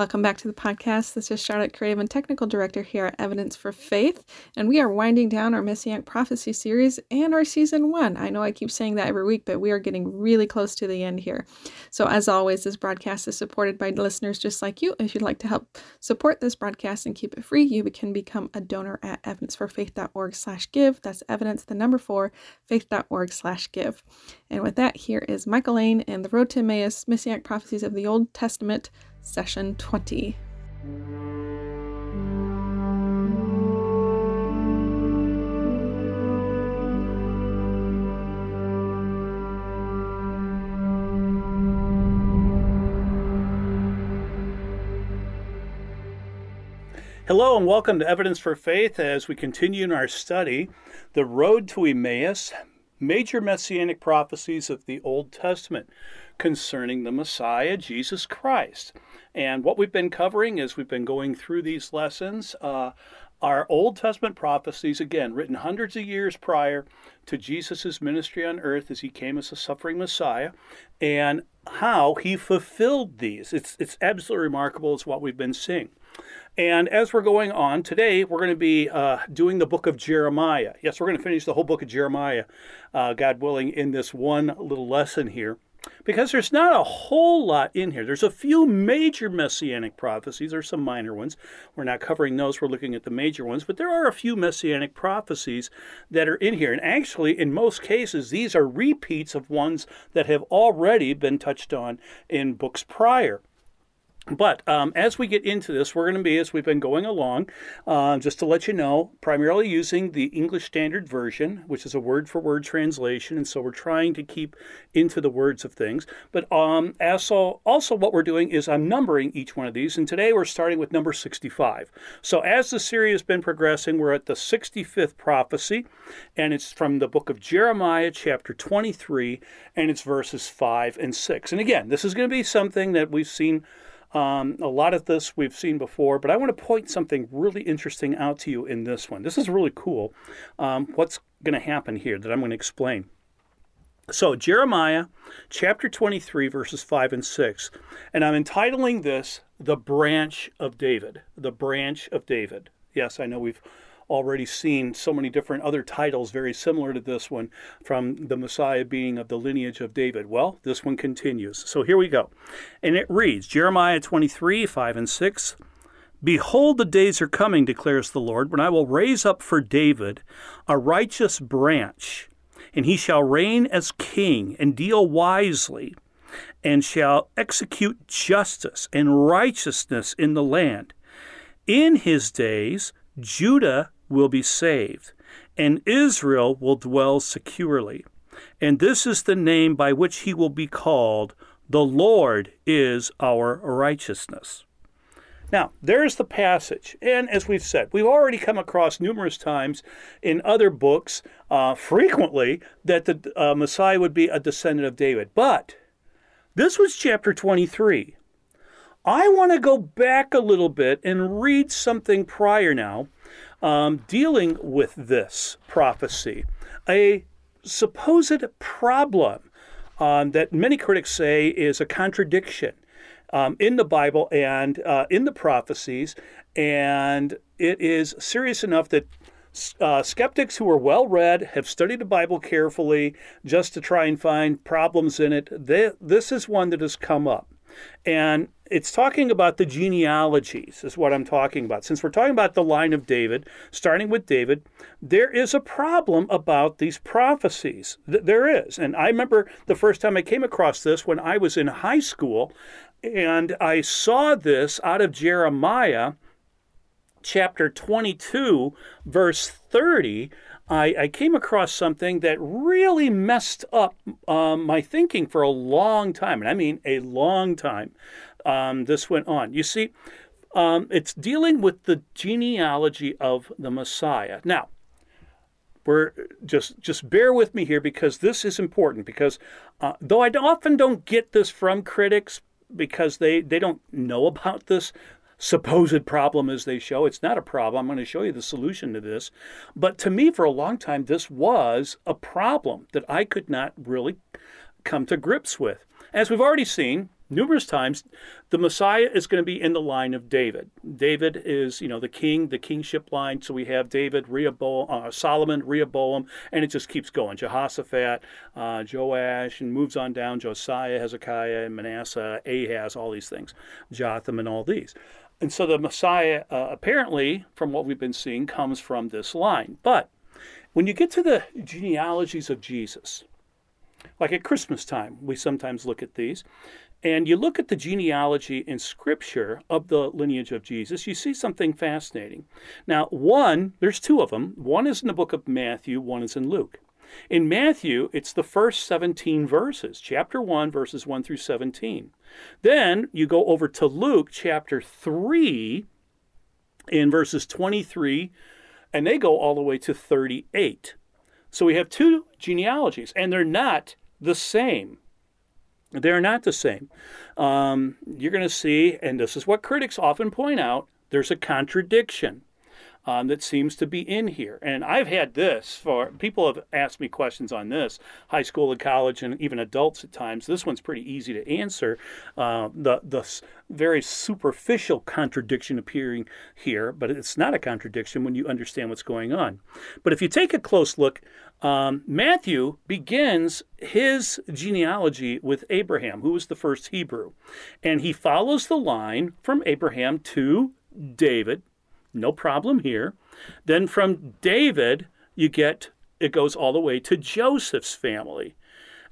Welcome back to the podcast. This is Charlotte Craven, Technical Director here at Evidence for Faith, and we are winding down our Messianic Prophecy series and our season one. I know I keep saying that every week, but we are getting really close to the end here. So, as always, this broadcast is supported by listeners just like you. If you'd like to help support this broadcast and keep it free, you can become a donor at evidenceforfaith.org/give. That's evidence, the number four, faith.org/give. And with that, here is Michael Lane and the Road to Emmaus: Messianic Prophecies of the Old Testament session 20. Hello and welcome to Evidence for Faith as we continue in our study, The Road to Emmaus, Major Messianic Prophecies of the Old Testament concerning the Messiah, Jesus Christ. And what we've been covering is we've been going through these lessons. Uh, our Old Testament prophecies, again, written hundreds of years prior to Jesus' ministry on earth as he came as a suffering Messiah, and how he fulfilled these. It's, it's absolutely remarkable. It's what we've been seeing. And as we're going on today, we're going to be uh, doing the book of Jeremiah. Yes, we're going to finish the whole book of Jeremiah, uh, God willing, in this one little lesson here because there's not a whole lot in here. There's a few major messianic prophecies, there's some minor ones. We're not covering those, we're looking at the major ones, but there are a few messianic prophecies that are in here. And actually, in most cases, these are repeats of ones that have already been touched on in books prior. But um, as we get into this, we're going to be, as we've been going along, uh, just to let you know, primarily using the English Standard Version, which is a word for word translation. And so we're trying to keep into the words of things. But um, also, also, what we're doing is I'm numbering each one of these. And today we're starting with number 65. So as the series has been progressing, we're at the 65th prophecy. And it's from the book of Jeremiah, chapter 23, and it's verses 5 and 6. And again, this is going to be something that we've seen um, a lot of this we've seen before, but I want to point something really interesting out to you in this one. This is really cool. Um, what's going to happen here that I'm going to explain? So, Jeremiah chapter 23, verses 5 and 6. And I'm entitling this The Branch of David. The Branch of David. Yes, I know we've already seen so many different other titles very similar to this one from the Messiah being of the lineage of David. Well, this one continues. So here we go. And it reads Jeremiah 23 5 and 6. Behold, the days are coming, declares the Lord, when I will raise up for David a righteous branch, and he shall reign as king and deal wisely, and shall execute justice and righteousness in the land. In his days, Judah will be saved, and Israel will dwell securely. And this is the name by which he will be called The Lord is our righteousness. Now, there's the passage. And as we've said, we've already come across numerous times in other books, uh, frequently, that the uh, Messiah would be a descendant of David. But this was chapter 23. I want to go back a little bit and read something prior now um, dealing with this prophecy, a supposed problem um, that many critics say is a contradiction um, in the Bible and uh, in the prophecies, and it is serious enough that uh, skeptics who are well read have studied the Bible carefully just to try and find problems in it. They, this is one that has come up. And it's talking about the genealogies, is what I'm talking about. Since we're talking about the line of David, starting with David, there is a problem about these prophecies. There is. And I remember the first time I came across this when I was in high school, and I saw this out of Jeremiah chapter 22, verse 30 I, I came across something that really messed up um, my thinking for a long time. And I mean a long time. Um, this went on. You see, um, it's dealing with the genealogy of the Messiah. Now, we're just just bear with me here because this is important because uh, though I often don't get this from critics because they they don't know about this supposed problem as they show. It's not a problem. I'm going to show you the solution to this. But to me, for a long time, this was a problem that I could not really come to grips with. As we've already seen, numerous times, the Messiah is going to be in the line of David. David is, you know, the king, the kingship line. So we have David, Rehoboam, uh, Solomon, Rehoboam, and it just keeps going. Jehoshaphat, uh, Joash, and moves on down. Josiah, Hezekiah, Manasseh, Ahaz, all these things, Jotham, and all these. And so the Messiah, uh, apparently, from what we've been seeing, comes from this line. But when you get to the genealogies of Jesus, like at Christmas time, we sometimes look at these, and you look at the genealogy in Scripture of the lineage of Jesus, you see something fascinating. Now, one, there's two of them. One is in the book of Matthew, one is in Luke. In Matthew, it's the first 17 verses, chapter 1, verses 1 through 17. Then you go over to Luke chapter 3 in verses 23, and they go all the way to 38. So we have two genealogies, and they're not the same. They're not the same. Um, you're going to see, and this is what critics often point out, there's a contradiction um, that seems to be in here. And I've had this for people have asked me questions on this, high school and college, and even adults at times. This one's pretty easy to answer. Uh, the the very superficial contradiction appearing here, but it's not a contradiction when you understand what's going on. But if you take a close look, um, Matthew begins his genealogy with Abraham, who was the first Hebrew, and he follows the line from Abraham to David no problem here. Then from David, you get it goes all the way to Joseph's family.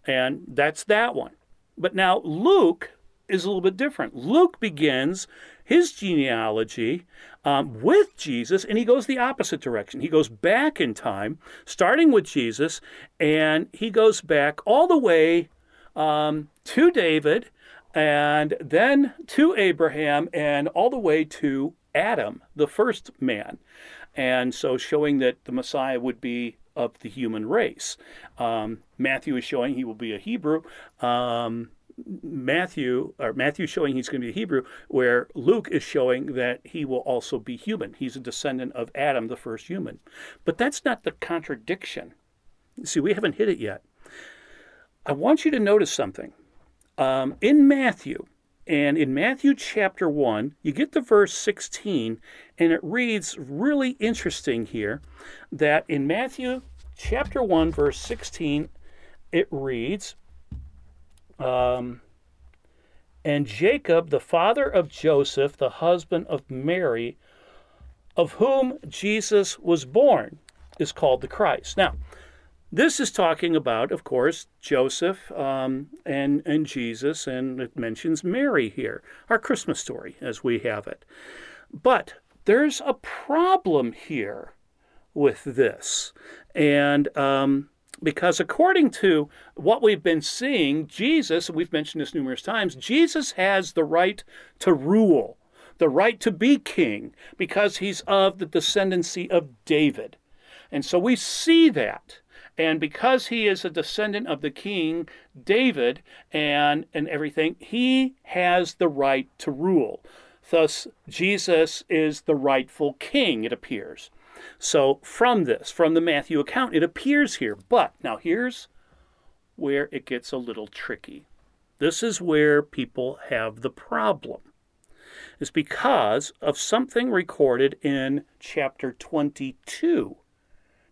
And that's that one. But now Luke is a little bit different. Luke begins his genealogy um, with Jesus, and he goes the opposite direction. He goes back in time, starting with Jesus, and he goes back all the way um, to David, and then to Abraham, and all the way to Adam, the first man. And so showing that the Messiah would be of the human race. Um, Matthew is showing he will be a Hebrew. Um, Matthew or Matthew showing he's going to be a Hebrew, where Luke is showing that he will also be human. He's a descendant of Adam, the first human. But that's not the contradiction. See, we haven't hit it yet. I want you to notice something. Um, in Matthew, and in Matthew chapter 1, you get to verse 16, and it reads really interesting here that in Matthew chapter 1, verse 16, it reads, um, And Jacob, the father of Joseph, the husband of Mary, of whom Jesus was born, is called the Christ. Now, this is talking about, of course, Joseph um, and, and Jesus, and it mentions Mary here, our Christmas story as we have it. But there's a problem here with this. And um, because according to what we've been seeing, Jesus, and we've mentioned this numerous times, Jesus has the right to rule, the right to be king, because he's of the descendancy of David. And so we see that. And because he is a descendant of the king David and, and everything, he has the right to rule. Thus, Jesus is the rightful king, it appears. So, from this, from the Matthew account, it appears here. But now here's where it gets a little tricky. This is where people have the problem. Is because of something recorded in chapter 22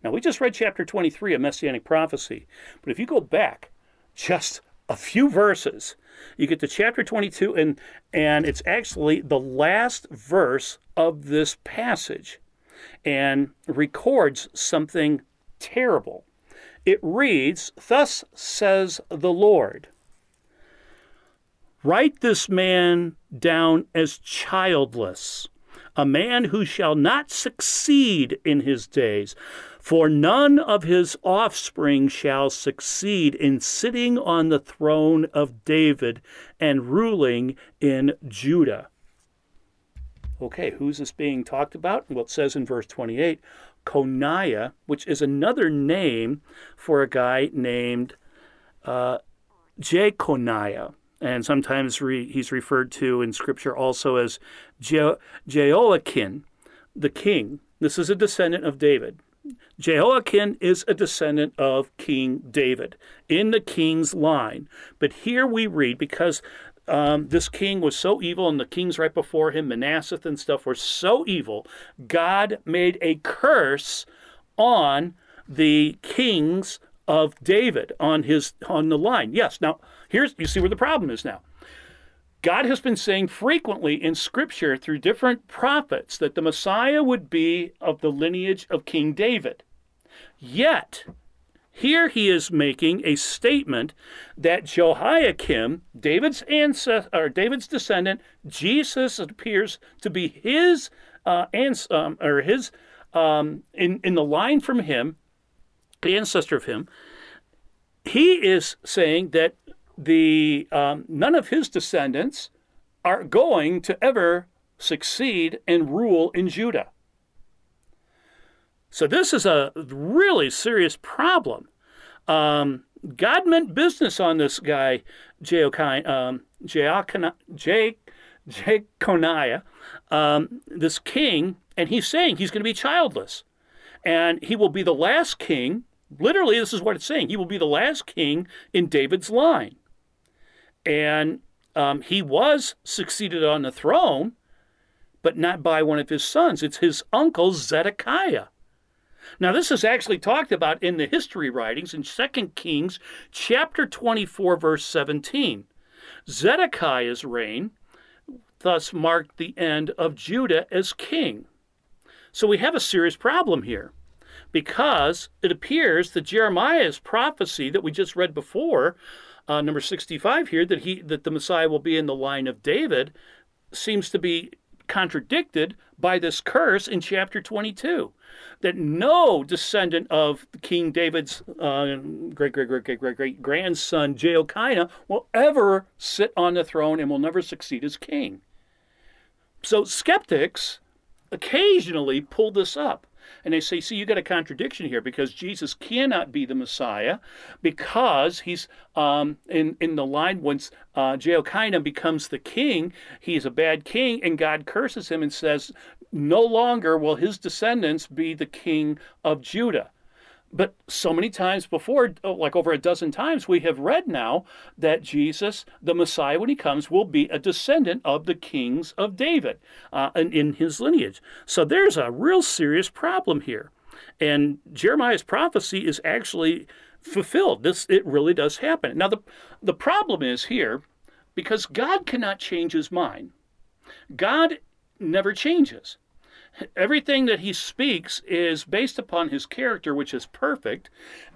now, we just read chapter 23 of Messianic Prophecy, but if you go back just a few verses, you get to chapter 22, and, and it's actually the last verse of this passage and records something terrible. It reads, Thus says the Lord. Write this man down as childless, a man who shall not succeed in his days, for none of his offspring shall succeed in sitting on the throne of David and ruling in Judah. Okay, who's this being talked about? Well, it says in verse 28 Coniah, which is another name for a guy named uh, Jeconiah. And sometimes re- he's referred to in Scripture also as Je- Jehoiakim, the king. This is a descendant of David. Jehoiakim is a descendant of King David in the king's line. But here we read, because um, this king was so evil, and the kings right before him, Manasseh and stuff, were so evil, God made a curse on the kings of David on his on the line. Yes. Now here's you see where the problem is now. God has been saying frequently in Scripture through different prophets that the Messiah would be of the lineage of King David. Yet, here he is making a statement that Jehoiakim, David's ancestor, or David's descendant, Jesus appears to be his uh, ans- um, or his um, in in the line from him, the ancestor of him. He is saying that the um, none of his descendants are going to ever succeed and rule in Judah. So this is a really serious problem. Um, God meant business on this guy, Jehoiakim, um, Jeconiah, um, this king, and he's saying he's going to be childless. And he will be the last king. Literally, this is what it's saying. He will be the last king in David's line. And um, he was succeeded on the throne, but not by one of his sons. It's his uncle Zedekiah. Now, this is actually talked about in the history writings in 2 Kings chapter 24, verse 17. Zedekiah's reign thus marked the end of Judah as king. So we have a serious problem here because it appears that Jeremiah's prophecy that we just read before, uh, number 65 here, that he that the Messiah will be in the line of David, seems to be contradicted by this curse in chapter 22 that no descendant of King David's uh, great, great, great, great, great, great grandson, Jehoiakim, will ever sit on the throne and will never succeed as king. So skeptics occasionally pull this up. And they say, see, you got a contradiction here because Jesus cannot be the Messiah because he's um, in, in the line once uh, Jehoiakim becomes the king, he's a bad king, and God curses him and says, no longer will his descendants be the king of Judah. But so many times before, oh, like over a dozen times, we have read now that Jesus, the Messiah, when he comes, will be a descendant of the kings of David uh, in, in his lineage. So there's a real serious problem here. And Jeremiah's prophecy is actually fulfilled. This it really does happen. Now the the problem is here because God cannot change his mind. God never changes everything that he speaks is based upon his character, which is perfect.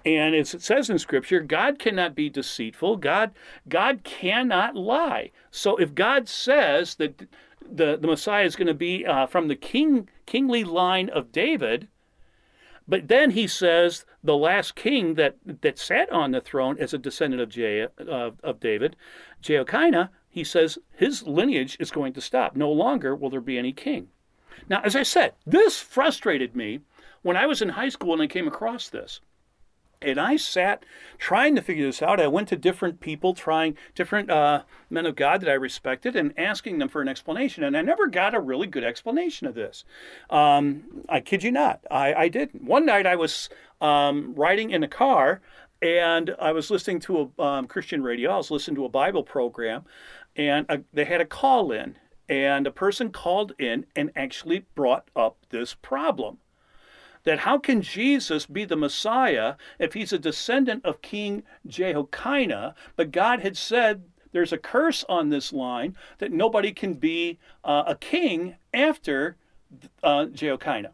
And as it says in Scripture, God cannot be deceitful. God, God cannot lie. So if God says that the, the Messiah is going to be uh, from the king, kingly line of David, but then he says the last king that, that sat on the throne as a descendant of, Je, uh, of David, Jehoiakim, he says his lineage is going to stop. No longer will there be any king. Now, as I said, this frustrated me when I was in high school and I came across this. And I sat trying to figure this out. I went to different people, trying different uh, men of God that I respected, and asking them for an explanation. And I never got a really good explanation of this. Um, I kid you not, I, I didn't. One night I was um, riding in a car, and I was listening to a um, Christian radio. I was listening to a Bible program, and uh, they had a call in, and a person called in and actually brought up this problem that how can Jesus be the Messiah if he's a descendant of King Jehoiakim, but God had said there's a curse on this line that nobody can be uh, a king after uh, Jehoiakim.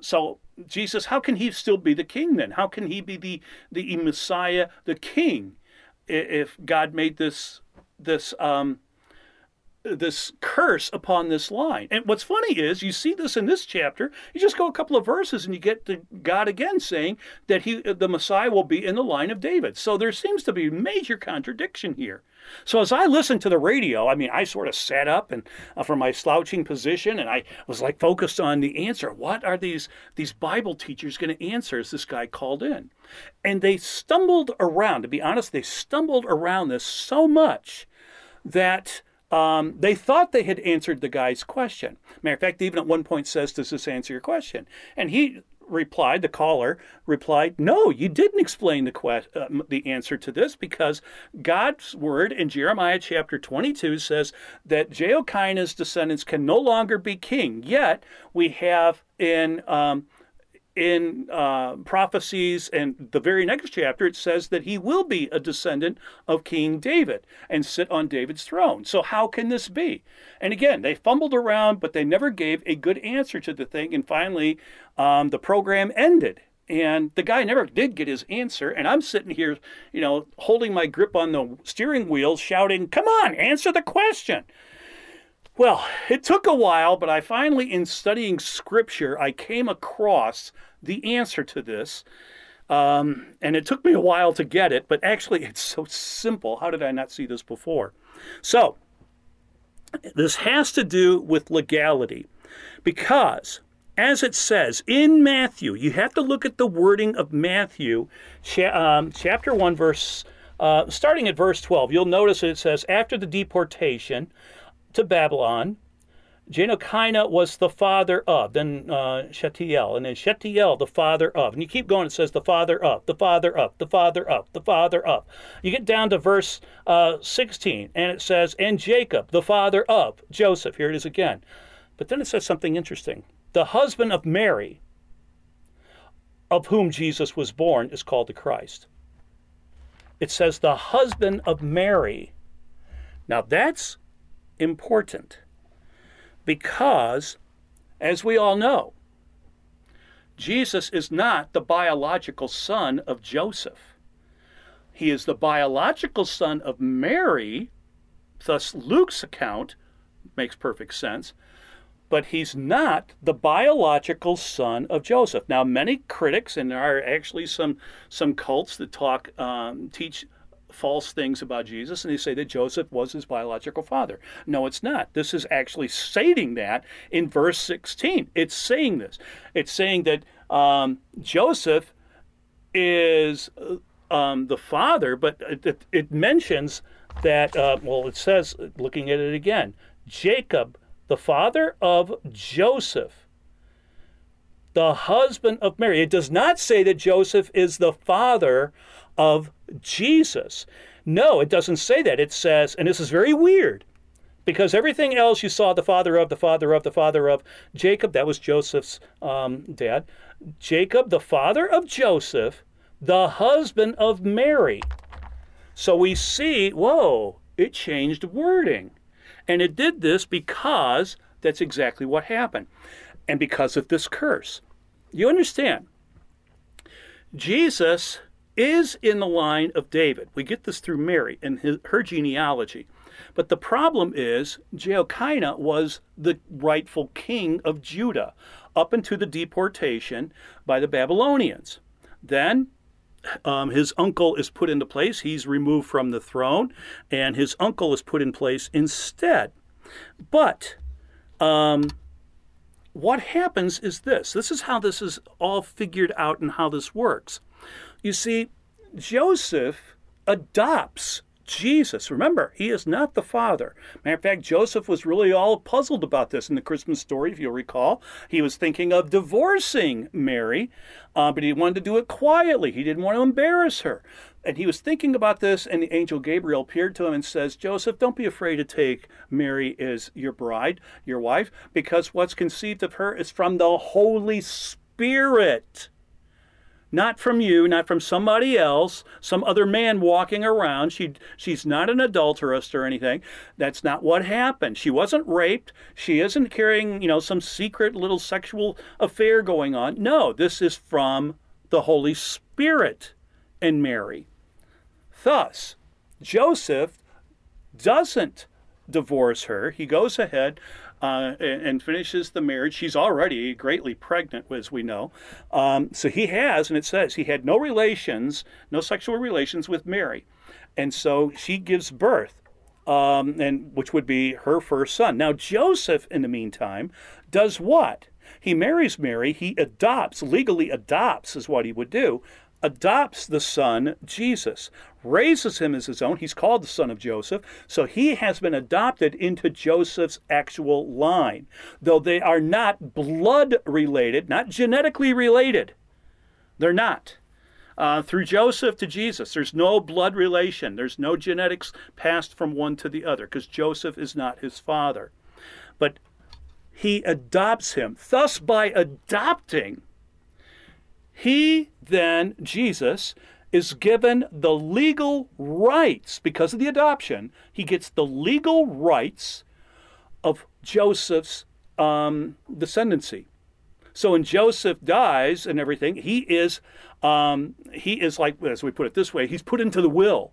So Jesus, how can he still be the king then? How can he be the the Messiah, the king, if God made this this um, this curse upon this line. And what's funny is you see this in this chapter. You just go a couple of verses and you get to God again saying that he the Messiah will be in the line of David. So there seems to be major contradiction here. So as I listened to the radio, I mean, I sort of sat up and uh, from my slouching position, and I was like focused on the answer. What are these these Bible teachers going to answer? As this guy called in, and they stumbled around. To be honest, they stumbled around this so much that um, they thought they had answered the guy's question. Matter of fact, even at one point says, "Does this answer your question?" And he replied, the caller replied, "No, you didn't explain the que- uh, the answer to this because God's word in Jeremiah chapter 22 says that Jehoiakim's descendants can no longer be king. Yet we have in um, in uh, prophecies and the very next chapter, it says that he will be a descendant of King David and sit on David's throne. So, how can this be? And again, they fumbled around, but they never gave a good answer to the thing. And finally, um, the program ended. And the guy never did get his answer. And I'm sitting here, you know, holding my grip on the steering wheel, shouting, Come on, answer the question. Well, it took a while, but I finally, in studying scripture, I came across the answer to this. Um, and it took me a while to get it, but actually, it's so simple. How did I not see this before? So, this has to do with legality because, as it says in Matthew, you have to look at the wording of Matthew, um, chapter 1, verse, uh, starting at verse 12. You'll notice it says, After the deportation, to Babylon. Jehoiakim was the father of, then uh, Shealtiel, and then Shealtiel, the father of. And you keep going, it says the father of, the father of, the father of, the father of. You get down to verse uh, 16, and it says, and Jacob, the father of Joseph. Here it is again. But then it says something interesting. The husband of Mary, of whom Jesus was born, is called the Christ. It says the husband of Mary. Now that's important because, as we all know, Jesus is not the biological son of Joseph. He is the biological son of Mary, thus, Luke's account makes perfect sense, but he's not the biological son of Joseph. Now, many critics, and there are actually some, some cults that talk, um, teach false things about Jesus and they say that Joseph was his biological father. No, it's not. This is actually stating that in verse 16. It's saying this. It's saying that um, Joseph is um, the father, but it, it mentions that, uh, well, it says, looking at it again, Jacob, the father of Joseph, the husband of Mary. It does not say that Joseph is the father of Jesus. No, it doesn't say that. It says, and this is very weird, because everything else you saw the father of, the father of, the father of Jacob, that was Joseph's um, dad. Jacob, the father of Joseph, the husband of Mary. So we see, whoa, it changed wording. And it did this because that's exactly what happened. And because of this curse. You understand? Jesus is in the line of David. We get this through Mary and his, her genealogy. But the problem is, Jehoiakim was the rightful king of Judah up until the deportation by the Babylonians. Then um, his uncle is put into place. He's removed from the throne, and his uncle is put in place instead. But um, what happens is this this is how this is all figured out and how this works. You see, Joseph adopts Jesus. Remember, he is not the father. Matter of fact, Joseph was really all puzzled about this in the Christmas story, if you'll recall. He was thinking of divorcing Mary, uh, but he wanted to do it quietly. He didn't want to embarrass her. And he was thinking about this, and the angel Gabriel appeared to him and says, Joseph, don't be afraid to take Mary as your bride, your wife, because what's conceived of her is from the Holy Spirit not from you, not from somebody else, some other man walking around. She she's not an adulteress or anything. That's not what happened. She wasn't raped. She isn't carrying, you know, some secret little sexual affair going on. No, this is from the Holy Spirit and Mary. Thus, Joseph doesn't divorce her. He goes ahead uh, and, finishes the marriage. She's already greatly pregnant, as we know. Um, so he has, and it says he had no relations, no sexual relations with Mary. And so she gives birth, um, and which would be her first son. Now, Joseph, in the meantime, does what? He marries Mary, he adopts, legally adopts, is what he would do, adopts the son Jesus, raises him as his own. He's called the son of Joseph. So he has been adopted into Joseph's actual line, though they are not blood related, not genetically related. They're not. Uh, through Joseph to Jesus, there's no blood relation. There's no genetics passed from one to the other because Joseph is not his father. But he adopts him. Thus, by adopting, he then, Jesus, is given the legal rights, because of the adoption, he gets the legal rights of Joseph's um, descendancy. So when Joseph dies and everything, he is um, he is like as we put it this way, he's put into the will.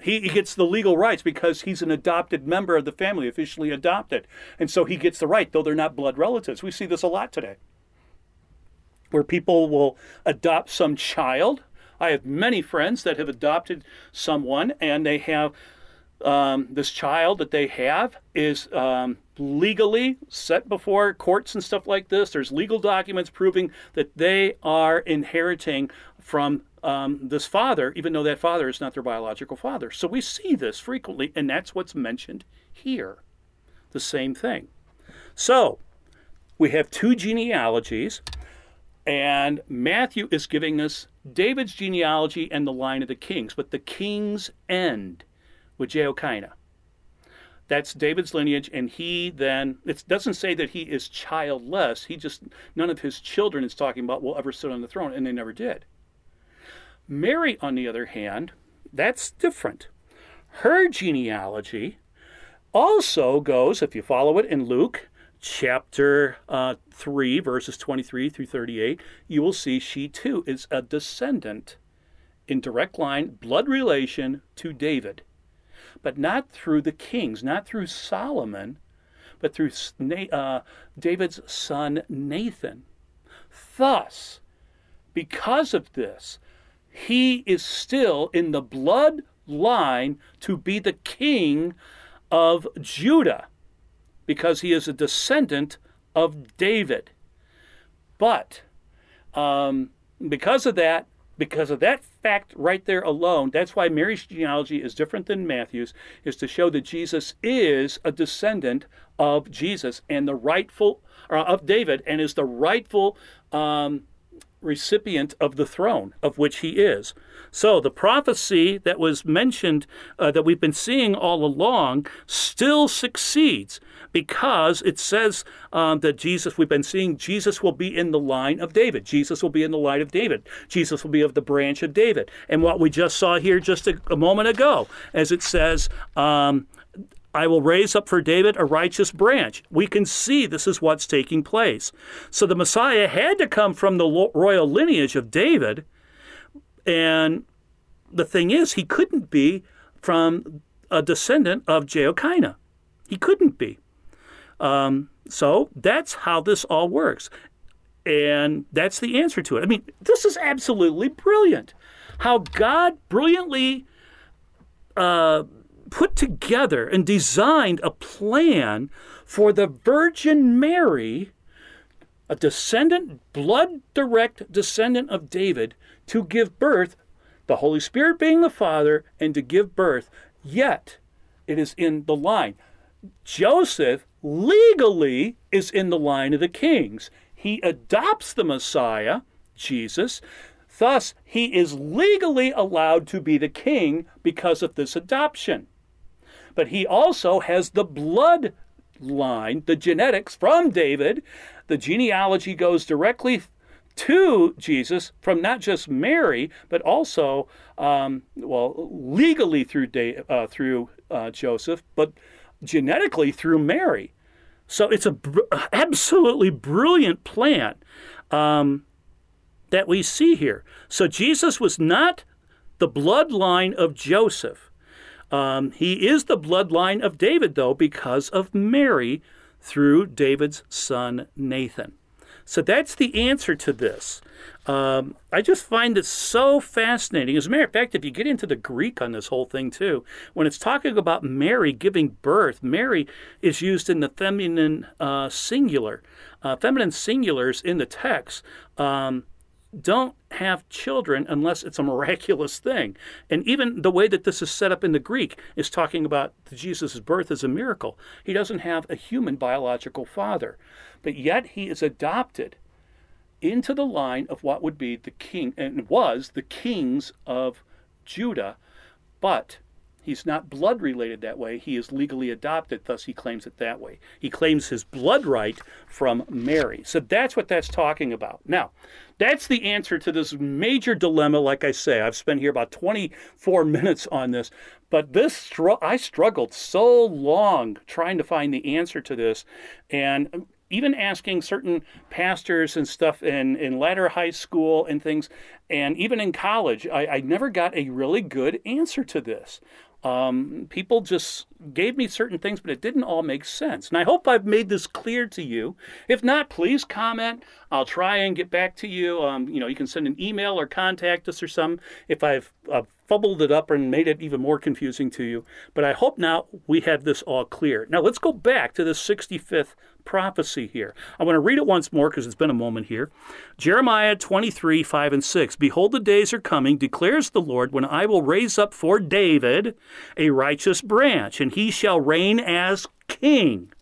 He, he gets the legal rights because he's an adopted member of the family, officially adopted, and so he gets the right, though they're not blood relatives. We see this a lot today, where people will adopt some child I have many friends that have adopted someone and they have um, this child that they have is um, legally set before courts and stuff like this. There's legal documents proving that they are inheriting from um, this father, even though that father is not their biological father. So we see this frequently, and that's what's mentioned here. The same thing. So we have two genealogies. And Matthew is giving us David's genealogy and the line of the kings, but the kings end with Jehoiakim. That's David's lineage, and he then, it doesn't say that he is childless. He just, none of his children is talking about will ever sit on the throne, and they never did. Mary, on the other hand, that's different. Her genealogy also goes, if you follow it in Luke, chapter uh, 3, verses 23 through 38, you will see she too is a descendant in direct line, blood relation to David. But not through the kings, not through Solomon, but through uh, David's son Nathan. Thus, because of this, he is still in the blood line to be the king of Judah because he is a descendant of David. But um, because of that, because of that fact right there alone, that's why Mary's genealogy is different than Matthew's, is to show that Jesus is a descendant of Jesus and the rightful, or of David, and is the rightful um, recipient of the throne of which he is. So the prophecy that was mentioned, uh, that we've been seeing all along, still succeeds because it says um, that Jesus, we've been seeing Jesus will be in the line of David. Jesus will be in the line of David. Jesus will be of the branch of David. And what we just saw here just a, a moment ago, as it says, um, I will raise up for David a righteous branch. We can see this is what's taking place. So the Messiah had to come from the royal lineage of David. And the thing is, he couldn't be from a descendant of Jehoiakim. He couldn't be. Um, so that's how this all works. And that's the answer to it. I mean, this is absolutely brilliant. How God brilliantly uh, put together and designed a plan for the Virgin Mary, a descendant, blood direct descendant of David, to give birth, the Holy Spirit being the Father, and to give birth. Yet, it is in the line. Joseph legally is in the line of the kings. He adopts the Messiah, Jesus. Thus, he is legally allowed to be the king because of this adoption. But he also has the blood line, the genetics from David. The genealogy goes directly to Jesus from not just Mary, but also, um, well, legally through uh, through uh, Joseph, but genetically through Mary. So it's a br- absolutely brilliant plan um, that we see here. So Jesus was not the bloodline of Joseph. Um, he is the bloodline of David, though, because of Mary through David's son Nathan. So that's the answer to this. Um, I just find it so fascinating. As a matter of fact, if you get into the Greek on this whole thing too, when it's talking about Mary giving birth, Mary is used in the feminine uh, singular. Uh, feminine singulars in the text um, don't have children unless it's a miraculous thing. And even the way that this is set up in the Greek is talking about Jesus' birth as a miracle. He doesn't have a human biological father, but yet he is adopted into the line of what would be the king and was the kings of Judah, but He's not blood related that way. He is legally adopted, thus, he claims it that way. He claims his blood right from Mary. So that's what that's talking about. Now, that's the answer to this major dilemma. Like I say, I've spent here about 24 minutes on this, but this I struggled so long trying to find the answer to this. And even asking certain pastors and stuff in, in latter high school and things, and even in college, I, I never got a really good answer to this. Um, people just gave me certain things, but it didn't all make sense. And I hope I've made this clear to you. If not, please comment. I'll try and get back to you. Um, you know, you can send an email or contact us or some if I've uh, fumbled it up and made it even more confusing to you. But I hope now we have this all clear. Now let's go back to the 65th prophecy here. I want to read it once more because it's been a moment here. Jeremiah 23, 5 and 6. Behold, the days are coming, declares the Lord, when I will raise up for David a righteous branch, and he shall reign as king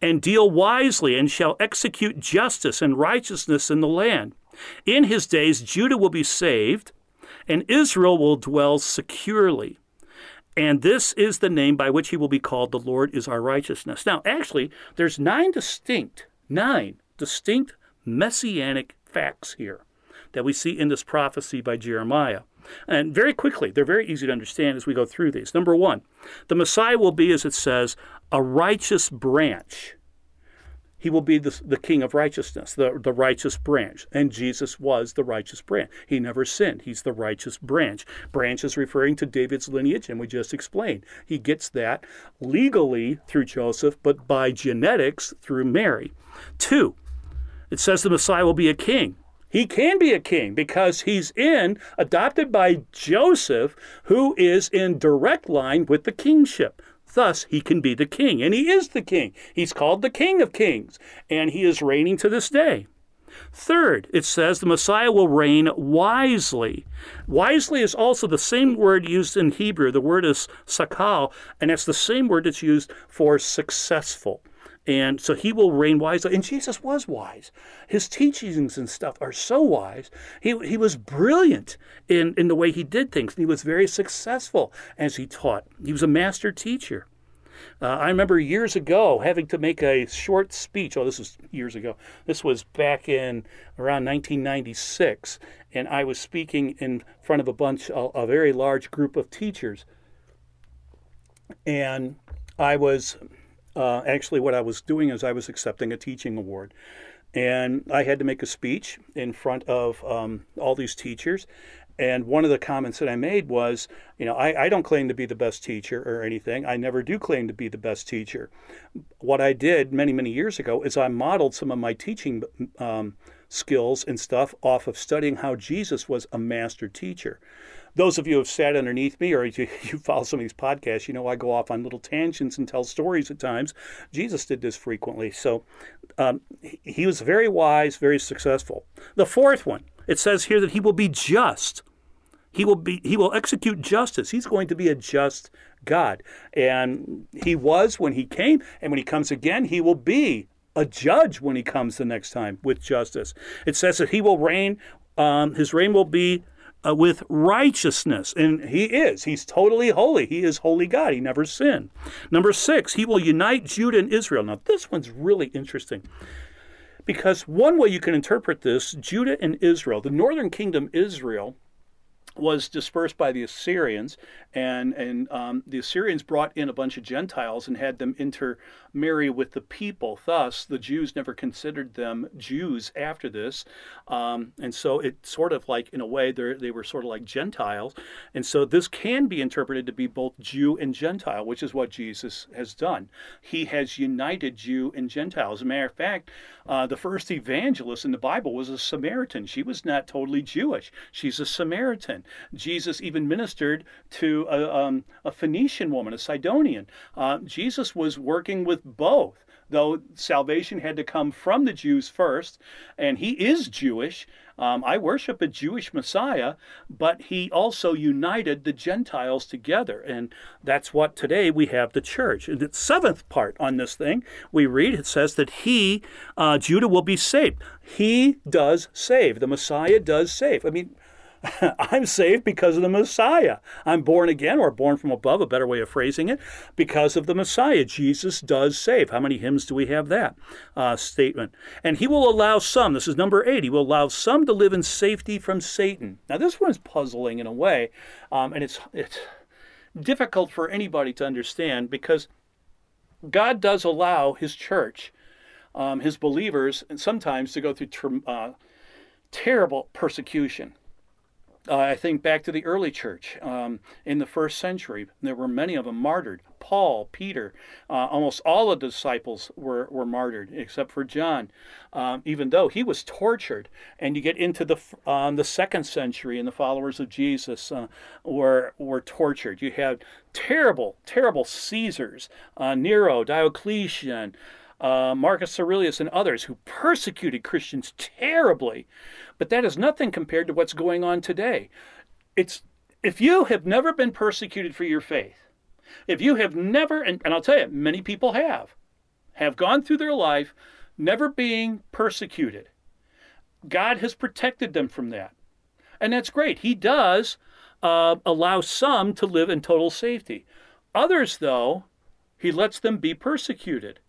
and deal wisely and shall execute justice and righteousness in the land. In his days, Judah will be saved and Israel will dwell securely. And this is the name by which he will be called the Lord is our righteousness. Now, actually, there's nine distinct, nine distinct messianic facts here that we see in this prophecy by Jeremiah. And very quickly, they're very easy to understand as we go through these. Number one, the Messiah will be, as it says, a righteous branch he will be the, the king of righteousness, the, the righteous branch. And Jesus was the righteous branch. He never sinned. He's the righteous branch. Branch is referring to David's lineage, and we just explained. He gets that legally through Joseph, but by genetics through Mary. Two, it says the Messiah will be a king. He can be a king because he's in, adopted by Joseph, who is in direct line with the kingship. Thus, he can be the king, and he is the king. He's called the King of Kings, and he is reigning to this day. Third, it says the Messiah will reign wisely. Wisely is also the same word used in Hebrew. The word is sakal, and it's the same word that's used for successful. And so he will reign wisely. And Jesus was wise. His teachings and stuff are so wise. He, he was brilliant in, in the way he did things. And he was very successful as he taught. He was a master teacher. Uh, I remember years ago having to make a short speech. Oh, this was years ago. This was back in around 1996. And I was speaking in front of a bunch, a, a very large group of teachers. And I was uh, actually, what I was doing is I was accepting a teaching award. And I had to make a speech in front of um, all these teachers. And one of the comments that I made was, you know, I, I, don't claim to be the best teacher or anything. I never do claim to be the best teacher. What I did many, many years ago is I modeled some of my teaching um, skills and stuff off of studying how Jesus was a master teacher those of you who have sat underneath me or you, you follow some of these podcasts, you know I go off on little tangents and tell stories at times. Jesus did this frequently. So um, he was very wise, very successful. The fourth one, it says here that he will be just. He will be he will execute justice. He's going to be a just God. And he was when he came, and when he comes again, he will be a judge when he comes the next time with justice. It says that he will reign, um, his reign will be uh, with righteousness. And he is. He's totally holy. He is holy God. He never sinned. Number six, he will unite Judah and Israel. Now, this one's really interesting because one way you can interpret this Judah and Israel, the northern kingdom Israel, was dispersed by the Assyrians, and and um, the Assyrians brought in a bunch of Gentiles and had them intermarry with the people. Thus, the Jews never considered them Jews after this, um, and so it sort of like in a way they were sort of like Gentiles, and so this can be interpreted to be both Jew and Gentile, which is what Jesus has done. He has united Jew and Gentile. As a matter of fact, uh, the first evangelist in the Bible was a Samaritan. She was not totally Jewish. She's a Samaritan. Jesus even ministered to a, um, a Phoenician woman, a Sidonian. Uh, Jesus was working with both though salvation had to come from the Jews first, and he is Jewish. Um, I worship a Jewish Messiah, but he also united the Gentiles together. And that's what today we have the church. And the seventh part on this thing, we read, it says that he, uh, Judah, will be saved. He does save. The Messiah does save. I mean, I'm saved because of the Messiah. I'm born again, or born from above, a better way of phrasing it, because of the Messiah. Jesus does save. How many hymns do we have that uh, statement? And he will allow some, this is number eight, he will allow some to live in safety from Satan. Now, this one's puzzling in a way, um, and it's, it's difficult for anybody to understand because God does allow his church, um, his believers, and sometimes to go through uh, terrible persecution. Uh, I think back to the early church um, in the first century. There were many of them martyred. Paul, Peter, uh, almost all of the disciples were, were martyred except for John, um, even though he was tortured. And you get into the um, the second century, and the followers of Jesus uh, were were tortured. You had terrible, terrible Caesars, uh, Nero, Diocletian. Uh, Marcus Aurelius and others who persecuted Christians terribly. But that is nothing compared to what's going on today. It's if you have never been persecuted for your faith, if you have never, and, and I'll tell you, many people have, have gone through their life never being persecuted. God has protected them from that. And that's great. He does uh, allow some to live in total safety. Others, though, he lets them be persecuted.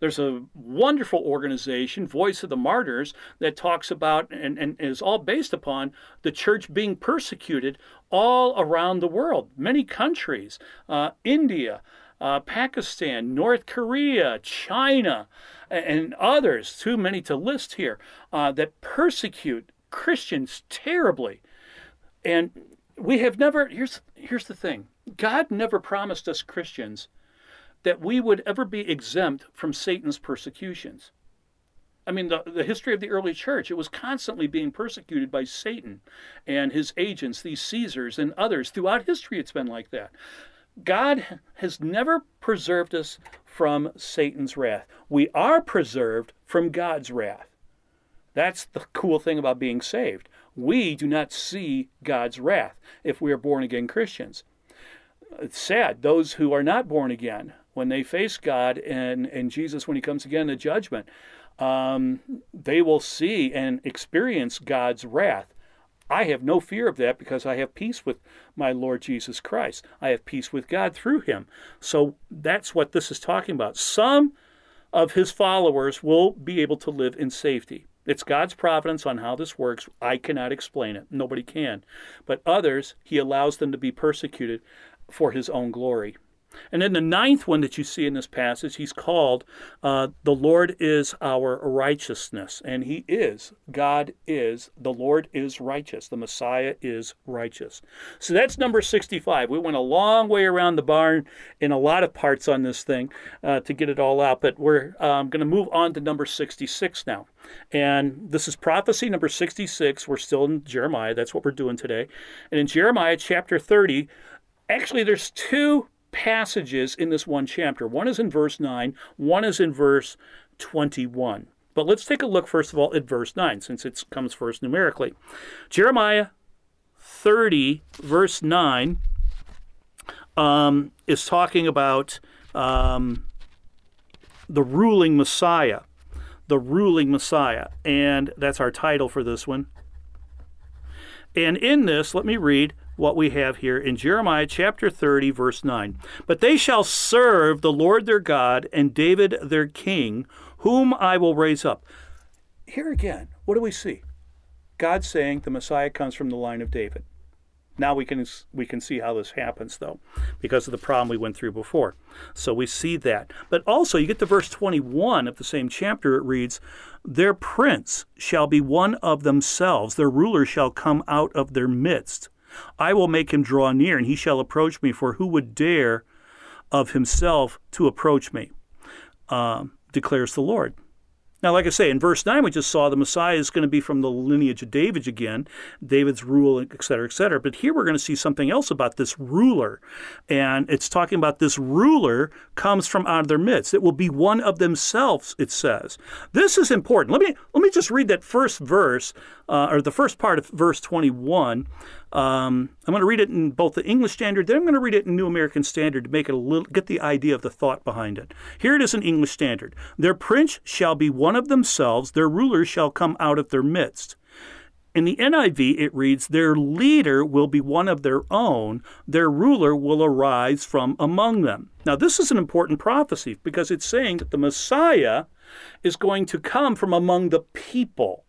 There's a wonderful organization, Voice of the Martyrs, that talks about and, and is all based upon the church being persecuted all around the world, many countries, uh, India. Uh, Pakistan, North Korea, China, and others, too many to list here, uh, that persecute Christians terribly. And we have never, here's, here's the thing God never promised us Christians that we would ever be exempt from Satan's persecutions. I mean, the, the history of the early church, it was constantly being persecuted by Satan and his agents, these Caesars and others. Throughout history, it's been like that. God has never preserved us from Satan's wrath. We are preserved from God's wrath. That's the cool thing about being saved. We do not see God's wrath if we are born again Christians. It's sad, those who are not born again when they face God and, and Jesus when he comes again in judgment, um, they will see and experience God's wrath. I have no fear of that because I have peace with my Lord Jesus Christ. I have peace with God through him. So that's what this is talking about. Some of his followers will be able to live in safety. It's God's providence on how this works. I cannot explain it. Nobody can. But others, he allows them to be persecuted for his own glory. And then the ninth one that you see in this passage, he's called uh, the Lord is our righteousness. And he is. God is. The Lord is righteous. The Messiah is righteous. So that's number 65. We went a long way around the barn in a lot of parts on this thing uh, to get it all out. But we're um, going to move on to number 66 now. And this is prophecy number 66. We're still in Jeremiah. That's what we're doing today. And in Jeremiah chapter 30, actually, there's two passages in this one chapter. One is in verse 9, one is in verse 21. But let's take a look, first of all, at verse 9, since it comes first numerically. Jeremiah 30, verse 9, um, is talking about um, the ruling Messiah. The ruling Messiah. And that's our title for this one. And in this, let me read what we have here in Jeremiah chapter 30, verse 9. But they shall serve the Lord their God and David their king, whom I will raise up. Here again, what do we see? God saying the Messiah comes from the line of David. Now we can we can see how this happens though, because of the problem we went through before. So we see that. But also you get to verse 21 of the same chapter it reads, "Their prince shall be one of themselves, their ruler shall come out of their midst." I will make him draw near, and he shall approach me, for who would dare of himself to approach me? Uh, declares the Lord. Now, like I say, in verse 9, we just saw the Messiah is going to be from the lineage of David again, David's rule, et cetera, et cetera. But here we're going to see something else about this ruler. And it's talking about this ruler comes from out of their midst. It will be one of themselves, it says. This is important. Let me, let me just read that first verse, uh, or the first part of verse 21. Um, I'm going to read it in both the English Standard, then I'm going to read it in New American Standard to make it a little, get the idea of the thought behind it. Here it is in English Standard. Their prince shall be one of themselves, their ruler shall come out of their midst. In the NIV, it reads, Their leader will be one of their own, their ruler will arise from among them. Now, this is an important prophecy because it's saying that the Messiah is going to come from among the people.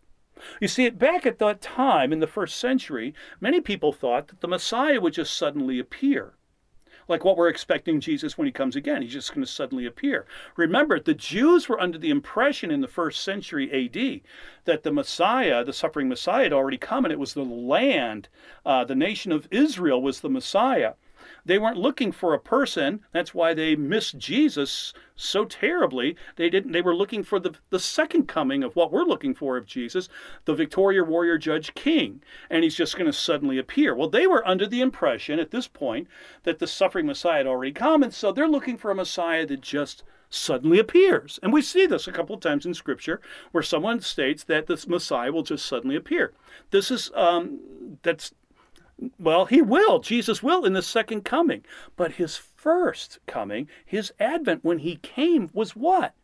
You see, back at that time in the first century, many people thought that the Messiah would just suddenly appear. Like what we're expecting Jesus when he comes again. He's just going to suddenly appear. Remember, the Jews were under the impression in the first century AD that the Messiah, the suffering Messiah, had already come, and it was the land, uh, the nation of Israel was the Messiah. They weren't looking for a person. That's why they missed Jesus so terribly. They didn't they were looking for the, the second coming of what we're looking for of Jesus, the Victoria warrior judge king. And he's just going to suddenly appear. Well, they were under the impression at this point that the suffering Messiah had already come, and so they're looking for a Messiah that just suddenly appears. And we see this a couple of times in Scripture where someone states that this Messiah will just suddenly appear. This is um, that's well, he will. Jesus will in the second coming. But his first coming, his advent, when he came, was what?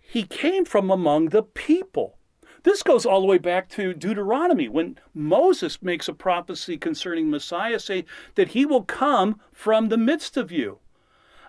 He came from among the people. This goes all the way back to Deuteronomy when Moses makes a prophecy concerning Messiah, saying that he will come from the midst of you.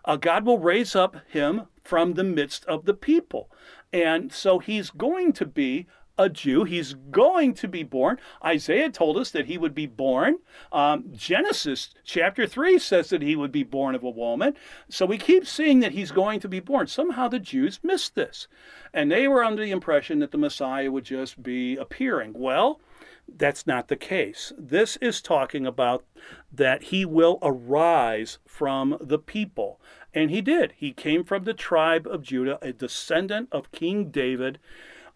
Uh, God will raise up him from the midst of the people. And so he's going to be a Jew. He's going to be born. Isaiah told us that he would be born. Um, Genesis chapter 3 says that he would be born of a woman. So we keep seeing that he's going to be born. Somehow the Jews missed this. And they were under the impression that the Messiah would just be appearing. Well, that's not the case. This is talking about that he will arise from the people. And he did. He came from the tribe of Judah, a descendant of King David.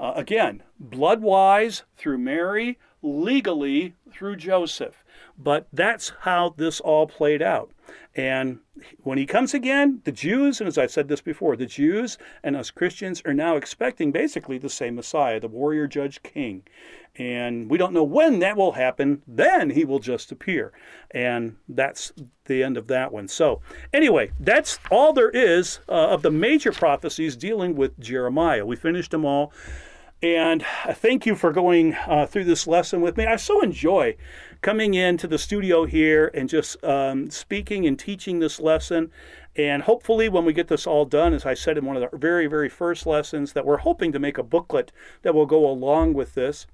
Uh, again, blood wise through Mary, legally through Joseph. But that's how this all played out. And when he comes again, the Jews, and as I said this before, the Jews and us Christians are now expecting basically the same Messiah, the warrior judge king. And we don't know when that will happen. Then he will just appear. And that's the end of that one. So, anyway, that's all there is uh, of the major prophecies dealing with Jeremiah. We finished them all. And thank you for going uh, through this lesson with me. I so enjoy coming into the studio here and just um, speaking and teaching this lesson. And hopefully, when we get this all done, as I said in one of the very, very first lessons, that we're hoping to make a booklet that will go along with this.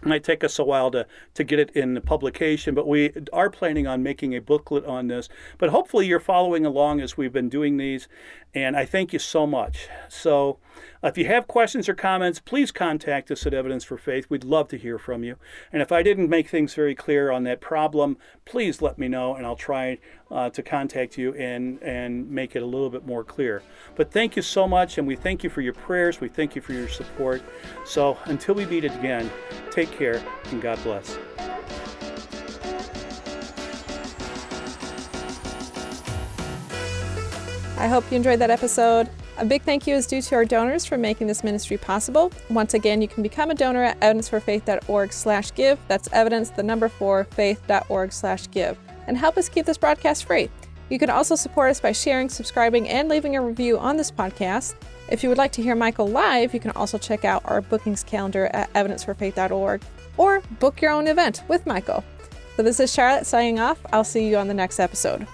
It might take us a while to, to get it in the publication, but we are planning on making a booklet on this. But hopefully, you're following along as we've been doing these, and I thank you so much. So, if you have questions or comments, please contact us at Evidence for Faith. We'd love to hear from you. And if I didn't make things very clear on that problem, please let me know, and I'll try uh, to contact you and, and make it a little bit more clear. But thank you so much, and we thank you for your prayers. We thank you for your support. So until we meet again, take care, and God bless. I hope you enjoyed that episode. A big thank you is due to our donors for making this ministry possible. Once again, you can become a donor at evidence4faith.org slash give. That's evidence, the number four, faith.org slash give. And help us keep this broadcast free. You can also support us by sharing, subscribing, and leaving a review on this podcast. If you would like to hear Michael live, you can also check out our bookings calendar at evidence4faith.org or book your own event with Michael. So this is Charlotte signing off. I'll see you on the next episode.